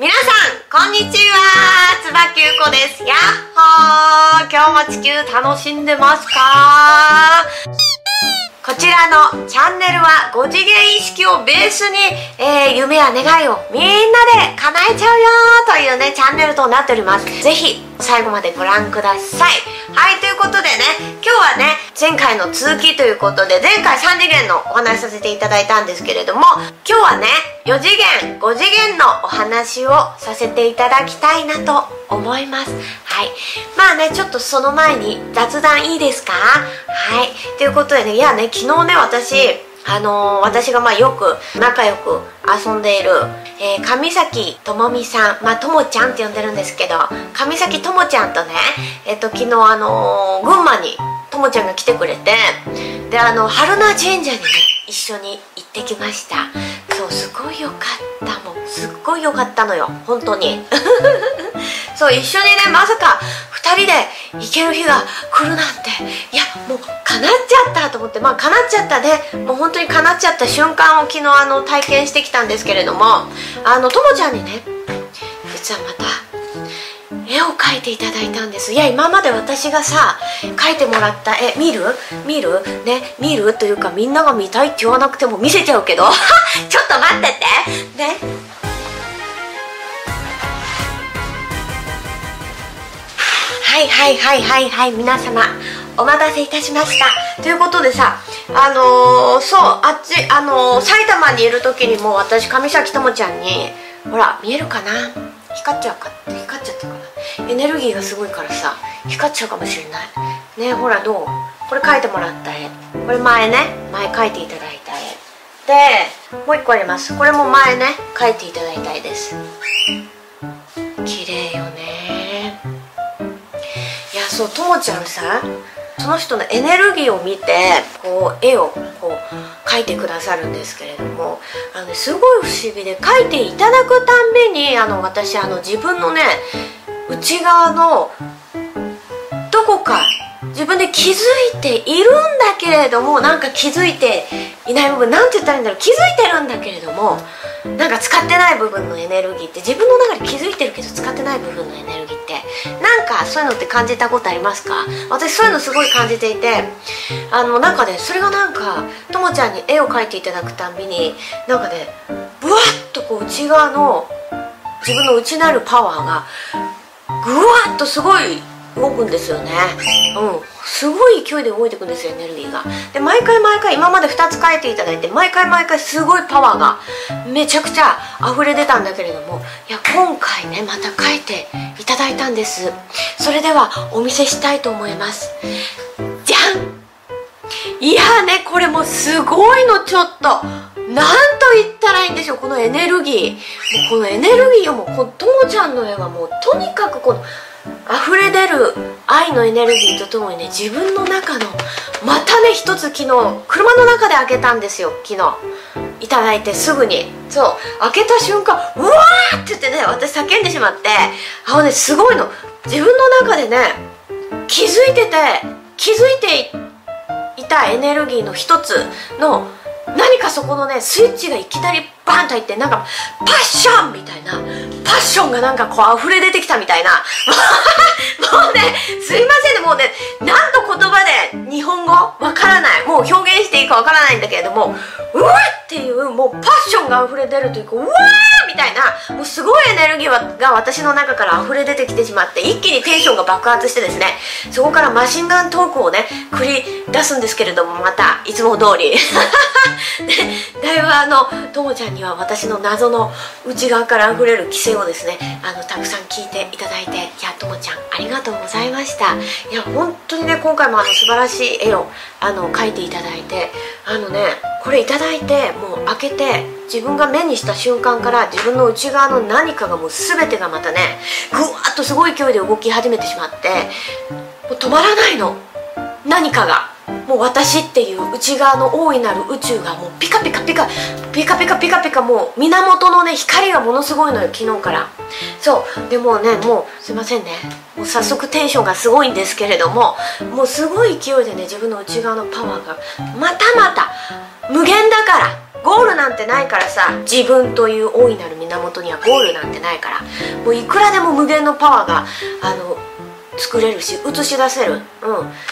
皆さんこんにちは。つばきゅうこです。やっほー。今日も地球楽しんでますか？こちらのチャンネルは5次元意識をベースに、えー、夢や願いをみんなで叶えちゃうよというねチャンネルとなっております。ぜひ最後までご覧ください。はいということでね今日はね前回の続きということで前回3次元のお話しさせていただいたんですけれども今日はね4次元5次元のお話をさせていただきたいなと思います。はい。まあねちょっとその前に雑談いいですか？はい。ということでねいやね昨日ね私あのー、私がまあよく仲良く遊んでいる、えー、上崎智美さんまあともちゃんって呼んでるんですけど上崎ともちゃんとねえっと昨日あのー、群馬にともちゃんが来てくれてであの春名神社にね一緒に行ってきました。そうすごいよかったもうすっごいよかったのよ。本当に。そう一緒にねまさか2人で行ける日が来るなんて。いやもう叶っちゃったと思って。まあ叶っちゃったね。もう本当に叶っちゃった瞬間を昨日あの体験してきたんですけれども。あのともちゃんにね実はまた絵を描いていただいたんです。いや今まで私がさ描いてもらった絵見る？見る？ね見る？というかみんなが見たいって言わなくても見せちゃうけど。ちょっと待ってて。ね。はいはいはいはいはい皆様お待たせいたしました。ということでさあのー、そうあっちあのー、埼玉にいる時にも私上崎ともちゃんにほら見えるかな？光っちゃうか？光っちゃったかな？エネルギーがすごいからさ光っちゃうかもしれない。ねほらどう？これ描いてもらった絵。これ前ね前描いていただいた絵。でもう一個あります。これも前ね描いていただいた絵です。そうともちゃんさその人のエネルギーを見てこう絵をこう描いてくださるんですけれどもあの、ね、すごい不思議で描いていただくたんびにあの私あの自分のね内側のどこか自分で気づいているんだけれどもなんか気づいていない部分なんて言ったらいいんだろう。気づいてるんだけれどもなんか使ってない部分のエネルギーって自分の中で気づいてるけど使ってない部分のエネルギーってなんかそういうのって感じたことありますか？私そういうのすごい感じていてあのなんかねそれがなんかともちゃんに絵を描いていただくたんびになんかねブワッとこう内側の自分の内なるパワーがぐわっとすごい動くんですよね。うん。すごい勢いで動いていくんですよエネルギーが。で毎回毎回今まで2つ書いていただいて毎回毎回すごいパワーがめちゃくちゃ溢れ出たんだけれどもいや今回ねまた書いていただいたんです。それではお見せしたいと思います。じゃん。いやねこれもすごいのちょっと。なんと言ったらいいんでしょうこのエネルギー。もうこのエネルギーをもうこのともちゃんの絵はもうとにかくこの溢れ出る愛のエネルギーとともにね自分の中のまたね一つ昨日車の中で開けたんですよ昨日。いただいてすぐに。そう。開けた瞬間うわーって言ってね私叫んでしまって。あのねすごいの。自分の中でね気づいてて気づいていたエネルギーの一つの何かそこのねスイッチがいきなりバンと入ってなんかパッションみたいな。パッションがなんかこう溢れ出てきたみたいな。もうねすいませんね。もうね何と言葉で日本語わからない。もう表現していいかわからないんだけれどもうわっていうもうパッションが溢れ出るというかうわーみたいなもうすごいエネルギーが私の中から溢れ出てきてしまって一気にテンションが爆発してですねそこからマシンガントークをね繰り出すんですけれどもまたいつも通り。だいぶあのともちゃんには私の謎の内側から溢れる規制をですねあのたくさん聞いていただいていやともちゃんありがとうございました。いや本当にね今回もあの素晴らしい絵をあの描いていただいてあのねこれいただいてもう開けて自分が目にした瞬間から自分の内側の何かがもう全てがまたねぐわっとすごい勢いで動き始めてしまってもう止まらないの。何かが。もう私っていう内側の大いなる宇宙がもうピカピカピカピカピカピカピカもう源のね光がものすごいのよ昨日から。そう。でもねもうすいませんね。もう早速テンションがすごいんですけれどももうすごい勢いでね自分の内側のパワーがまたまた無限だからゴールなんてないからさ自分という大いなる源にはゴールなんてないからもういくらでも無限のパワーがあの作れるし映し出せる、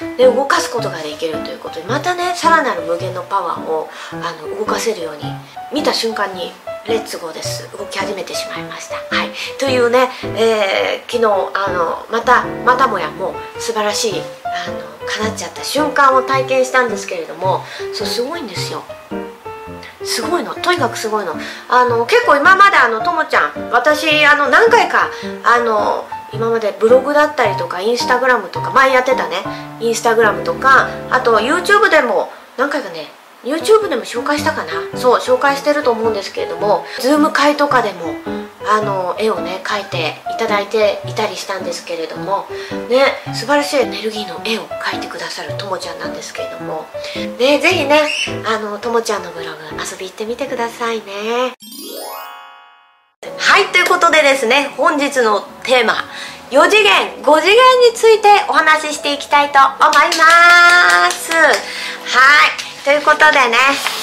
うん、で動かすことができるということでまたねさらなる無限のパワーをあの動かせるように見た瞬間にレッツゴーです。動き始めてしまいました。はい。というね、えー、昨日あのまたまたもやもう素晴らしいあの叶っちゃった瞬間を体験したんですけれどもそうすごいんですよ。すごいの。とにかくすごいの。あの結構今まであのともちゃん私あの何回かあの今までブログだったりとかインスタグラムとか前やってたね。インスタグラムとかあと YouTube でも何回かね YouTube でも紹介したかな。そう紹介してると思うんですけれども Zoom 会とかでもあの絵をね描いていただいていたりしたんですけれどもね素晴らしいエネルギーの絵を描いてくださるともちゃんなんですけれども。ねぜひねあのともちゃんのブログ遊び行ってみてくださいね。はいということでですね本日のテーマ4次元5次元についてお話ししていきたいと思います。はいということでね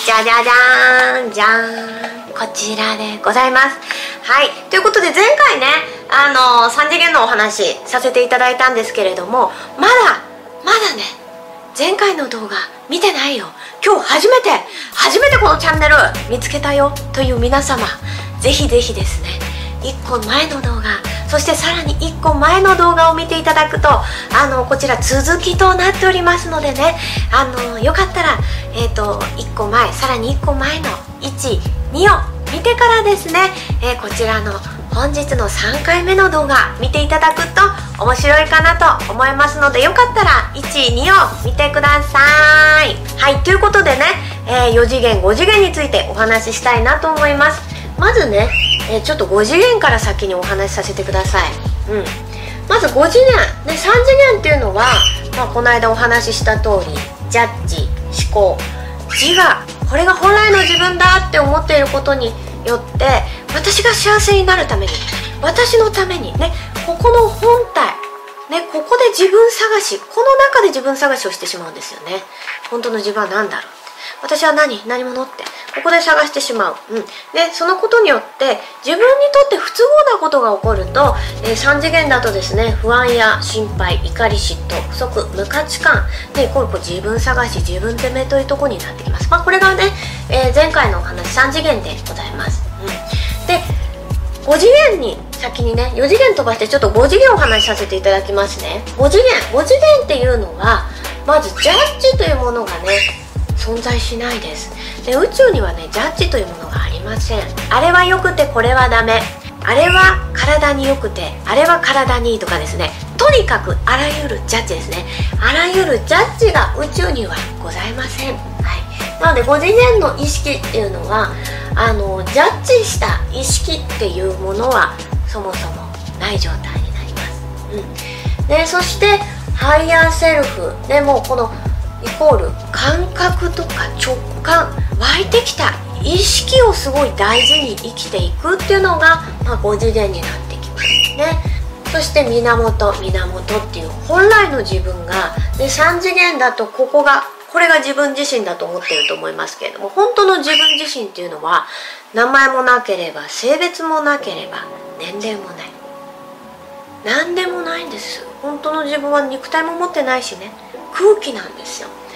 じゃじゃじゃーんじゃーんこちらでございます。はいということで前回ねあのー、3次元のお話させていただいたんですけれどもまだまだね前回の動画見てないよ。今日初めて初めてこのチャンネル見つけたよという皆様ぜひぜひですね1個前の動画そしてさらに1個前の動画を見ていただくとあのこちら続きとなっておりますのでねあのよかったら、えーと、1個前さらに1個前の12を見てからですね、えー、こちらの本日の3回目の動画見ていただくと面白いかなと思いますのでよかったら12を見てください。はいということでね、えー、4次元5次元についてお話ししたいなと思います。まずねえー、ちょっと5次元から先にお話しさせてください、うん、まず5次元、ね、3次元っていうのは、まあ、この間お話しした通りジャッジ思考。自我。これが本来の自分だって思っていることによって私が幸せになるために私のためにねここの本体。ね、ここで自分探しこの中で自分探しをしてしまうんですよね。本当の自分は何だろう。私は何？何者って？ここで探してしまう、うん、でそのことによって自分にとって不都合なことが起こると、えー、3次元だとですね不安や心配怒り嫉妬不足無価値観。でこう自分探し自分責めというところになってきます、まあ、これがね、えー、前回のお話3次元でございます、うん、で5次元に先にね4次元飛ばしてちょっと5次元お話しさせていただきますね。5次元。5次元っていうのはまずジャッジというものがね存在しないです。で宇宙にはねジャッジというものがありません。あれは良くてこれはダメ。あれは体に良くてあれは体にいいとかですね。とにかくあらゆるジャッジですね。あらゆるジャッジが宇宙にはございません、はい、なので5次元の意識っていうのはあのジャッジした意識っていうものはそもそもない状態になります、うん、でそして higher self。でもこのイコール感覚とか直感湧いてきた意識をすごい大事に生きていくっていうのが、まあ、5次元になってきますね。そして源源っていう本来の自分がで3次元だとここがこれが自分自身だと思ってると思いますけれども本当の自分自身っていうのは名前もなければ性別もなければ年齢もない。何でもないんです。本当の自分は肉体も持ってないしね。空気なんですよ、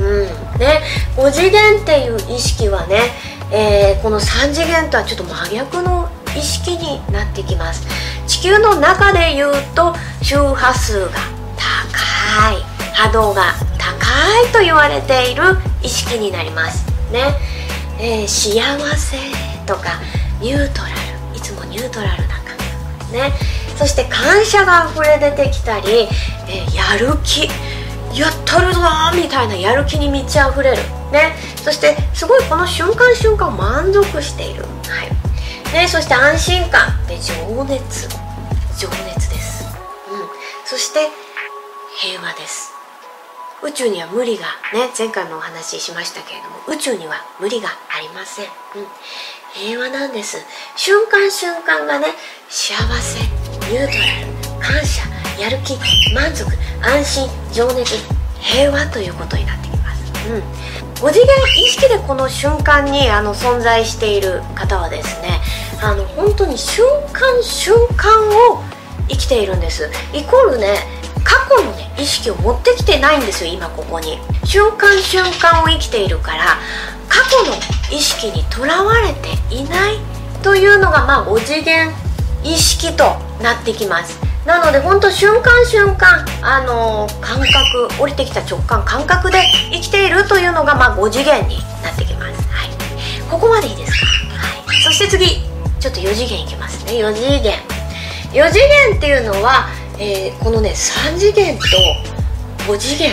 うん。ね、5次元っていう意識はね、えー、この3次元とはちょっと真逆の意識になってきます。地球の中で言うと周波数が高い。波動が高いと言われている意識になります。ね、えー、幸せとかニュートラル。いつもニュートラルな感覚。ね。そして感謝が溢れ出てきたり、えー、やる気。やったるぞみたいなやる気に満ち溢れる。ね。そしてすごいこの瞬間瞬間満足している。はい。ね。そして安心感。で情熱。情熱です。うん。そして平和です。宇宙には無理がね。前回もお話ししましたけれども宇宙には無理がありません、うん、平和なんです。瞬間瞬間がね幸せニュートラル感謝。やる気満足安心情熱平和ということになってきます、うん、5次元意識でこの瞬間にあの存在している方はですねあの本当に瞬間瞬間を生きているんです。イコールね過去のね意識を持ってきてないんですよ今ここに。瞬間瞬間を生きているから過去の意識にとらわれていないというのがまあ5次元意識となってきます。なので本当瞬間瞬間あのー、感覚降りてきた直感感覚で生きているというのがまあ5次元になってきます。はい。ここまでいいですか？はい。そして次ちょっと4次元いきますね。4次元。4次元っていうのはえー、このね3次元と5次元。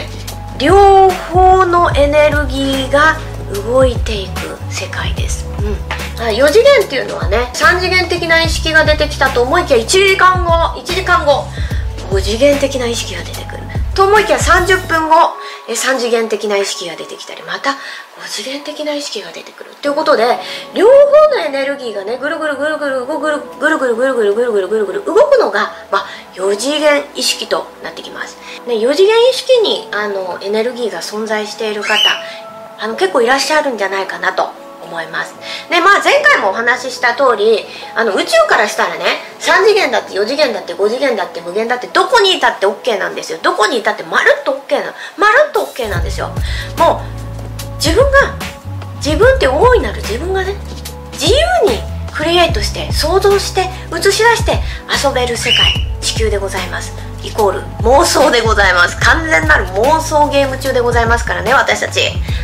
両方のエネルギーが動いていく。世界です、うん、4次元っていうのはね3次元的な意識が出てきたと思いきや1時間後1時間後5次元的な意識が出てくる。と思いきや30分後3次元的な意識が出てきたりまた5次元的な意識が出てくる。ということで両方のエネルギーがねぐるぐるぐるぐるぐるぐるぐるぐるぐるぐるぐるぐるぐる動くのが、まあ、4次元意識となってきます、ね、4次元意識にあのエネルギーが存在している方あの結構いらっしゃるんじゃないかなと思います。でまあ前回もお話しした通りあの宇宙からしたらね3次元だって4次元だって5次元だって無限だってどこにいたって OK なんですよ。どこにいたってまるっと OK なまるっと OK なんですよ。もう自分が自分って大いなる自分がね自由にクリエイトして想像して映し出して遊べる世界地球でございます。イコール妄想でございます。完全なる妄想ゲーム中でございますからね私たち。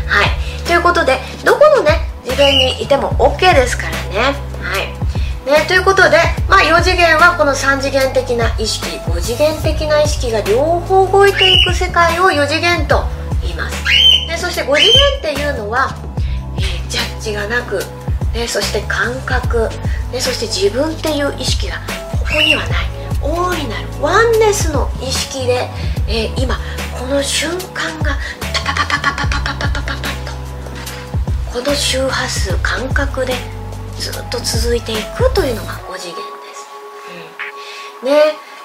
はい。ということでどこのね次元にいても OK ですからね。はい。ね、ということで、まあ、4次元はこの3次元的な意識5次元的な意識が両方動いていく世界を4次元と言います、ね、そして5次元っていうのは、えー、ジャッジがなく、ね、そして感覚、ね、そして自分っていう意識がここにはない。大いなるワンネスの意識で、えー、今この瞬間がパパパパパパパパパパパこの周波数感覚でずっと続いていくというのが5次元です。うん、ね。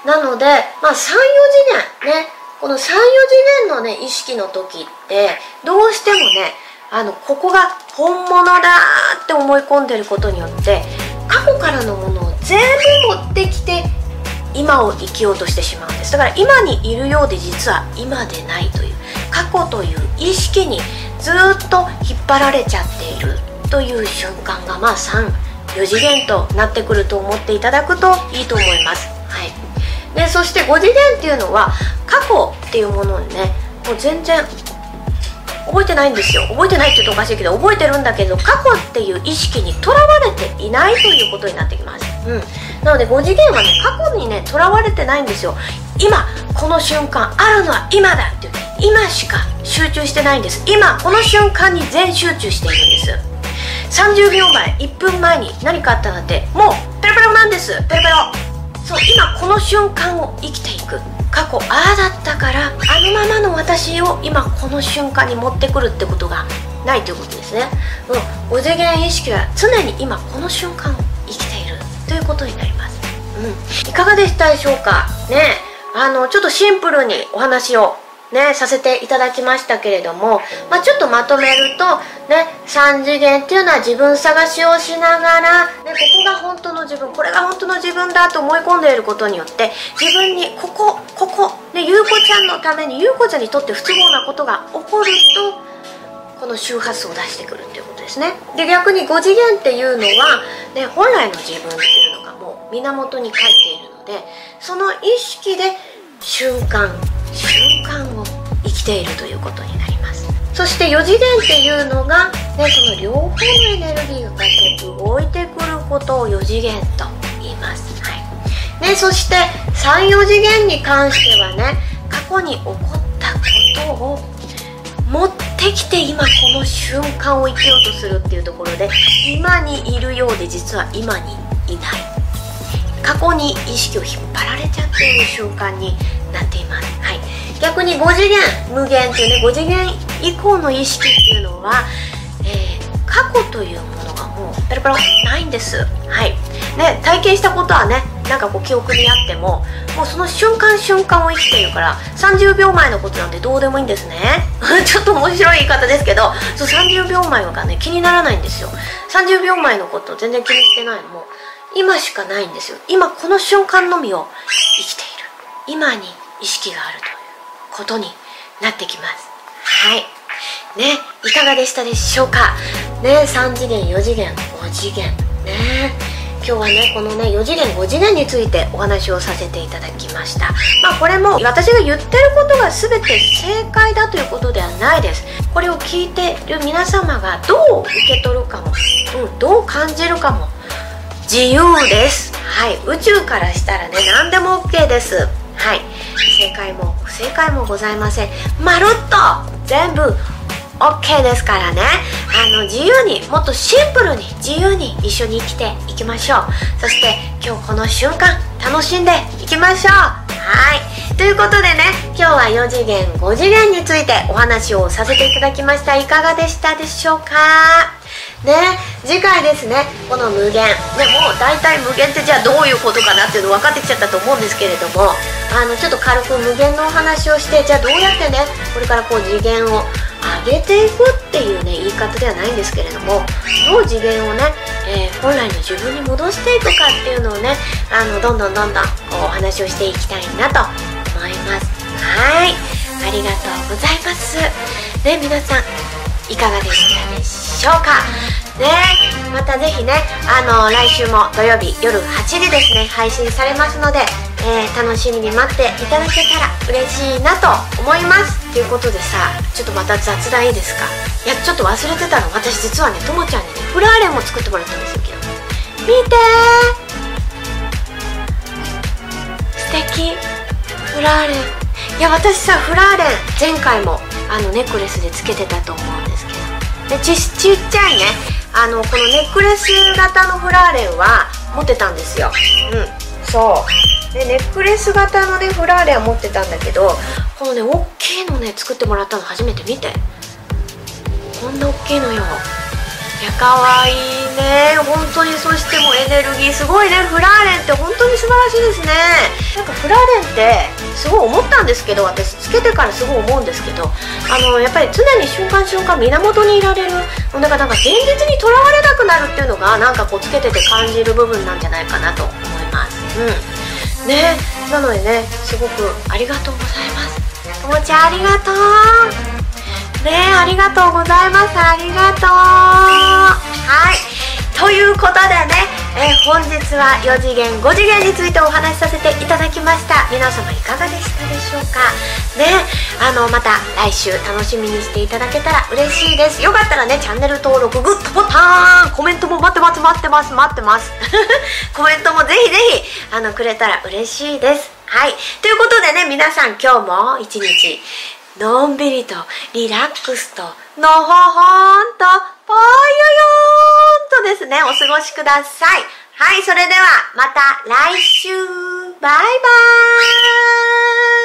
なので、まあ、34次元ね。この34次元のね意識の時ってどうしてもねあのここが本物だって思い込んでることによって過去からのものを全部持ってきて今を生きようとしてしまうんです。だから今にいるようで実は今でないという過去という意識にずっと引っ張られちゃっているという瞬間がまあ34次元となってくると思っていただくといいと思います。はい、でそして5次元っていうのは過去っていうものにねもう全然覚えてないんですよ。覚えてないって言うとおかしいけど覚えてるんだけど過去っていう意識にとらわれていないということになってきます、うん、なので5次元はね過去にねとらわれてないんですよ。今この瞬間あるのは今だっていう今しか集中してないんです。今この瞬間に全集中しているんです。30秒前1分前に何かあったなんてもうペロペロなんです。ペロペロ。そう今この瞬間を生きていく。過去ああだったからあのままの私を今この瞬間に持ってくるってことがないということですね。うん。5次元意識は常に今この瞬間を生きている。ということになります。うん。いかがでしたでしょうか？ね。あのちょっとシンプルにお話をね、させていただきましたけれども、まあ、ちょっとまとめると、ね、3次元っていうのは自分探しをしながら、ね、ここが本当の自分これが本当の自分だと思い込んでいることによって自分にここここ、ね、ゆうこちゃんのためにゆうこちゃんにとって不都合なことが起こるとこの周波数を出してくるっていうことですね。で逆に5次元っていうのは、ね、本来の自分っていうのがもう源に書いているのでその意識で瞬間瞬間を生きているということになります。そして4次元っていうのが、ね、その両方のエネルギーがこうやって動いてくることを4次元と言います、はい。ね、そして34次元に関してはね過去に起こったことをもってきて今この瞬間を生きようとするっていうところで今にいるようで実は今にいない。過去に意識を引っ張られちゃっている瞬間になっています、逆に5次元無限っていうね5次元以降の意識っていうのは、えー、過去というものがもうペロペロないんです。はい。ね体験したことはねなんかこう記憶にあってももうその瞬間瞬間を生きているから30秒前のことなんてどうでもいいんですね。ちょっと面白い言い方ですけどそう30秒前がね気にならないんですよ。30秒前のこと全然気にしてないの。も今しかないんですよ。今この瞬間のみを生きている。今に意識があると。ことになってきます。はい。ねいかがでしたでしょうか？ね3次元4次元5次元。ね。今日はねこのね4次元5次元についてお話をさせていただきました。まあこれも私が言ってることが全て正解だということではないです。これを聞いてる皆様がどう受け取るかも、うん、どう感じるかも自由です。はい。宇宙からしたらね何でも OK です。はい。正解も不正解もございません。まるっと全部 OK ですからね。あの自由にもっとシンプルに自由に一緒に生きていきましょう。そして今日この瞬間楽しんでいきましょう。はい。ということでね今日は4次元5次元についてお話をさせていただきました。いかがでしたでしょうか？ね次回ですねこの無限。でも大体無限ってじゃあどういうことかなっていうの分かってきちゃったと思うんですけれどもあのちょっと軽く無限のお話をしてじゃあどうやってねこれからこう次元を上げていくっていうね言い方ではないんですけれどもどう次元をね、えー、本来の自分に戻していくかっていうのをねあのどんどんどんどんこうお話をしていきたいなと思います。はい。ありがとうございます。ね皆さんいかがでしたでしょうか？ねまたぜひねあの来週も土曜日夜8時ですね配信されますので、えー、楽しみに待っていただけたら嬉しいなと思います。ということでさちょっとまた雑談いいですか？いやちょっと忘れてたの。私実はねともちゃんにねフラーレンも作ってもらったんですよ今日。見て素敵。フラーレ。ンいや私さフラーレン前回もあのネックレスでつけてたと思う。でちちっちゃいね。あのこのネックレス型のフラーレンは持ってたんですよ。うん。そう。でネックレス型のねフラーレンは持ってたんだけどこのね大きいのね作ってもらったの初めて見て。こんな大きいのよ。いや可愛いね。本当にそしてもうエネルギーすごいね。フラーレンって本当に素晴らしいですね。なんかフラーレンってすごい思ったんですけど私つけてからすごい思うんですけどあのやっぱり常に瞬間瞬間源にいられるなんかなんか現実にとらわれなくなるっていうのがなんかこうつけてて感じる部分なんじゃないかなと思います。うん。ね。なのでねすごくありがとうございます。ともちゃんありがとう。ねありがとうございます。ありがとう。はい。ということでね、え、本日は4次元5次元についてお話しさせていただきました。皆様いかがでしたでしょうか？ねあのまた来週楽しみにしていただけたら嬉しいです。よかったらねチャンネル登録グッドボタン。コメントも待ってます待ってます待ってます。コメントもぜひぜひあのくれたら嬉しいです。はい。ということでね皆さん今日も一日のんびりとリラックスとのほほんとぽよよーんとですね。お過ごしください。はいそれではまた来週。バイバーイ。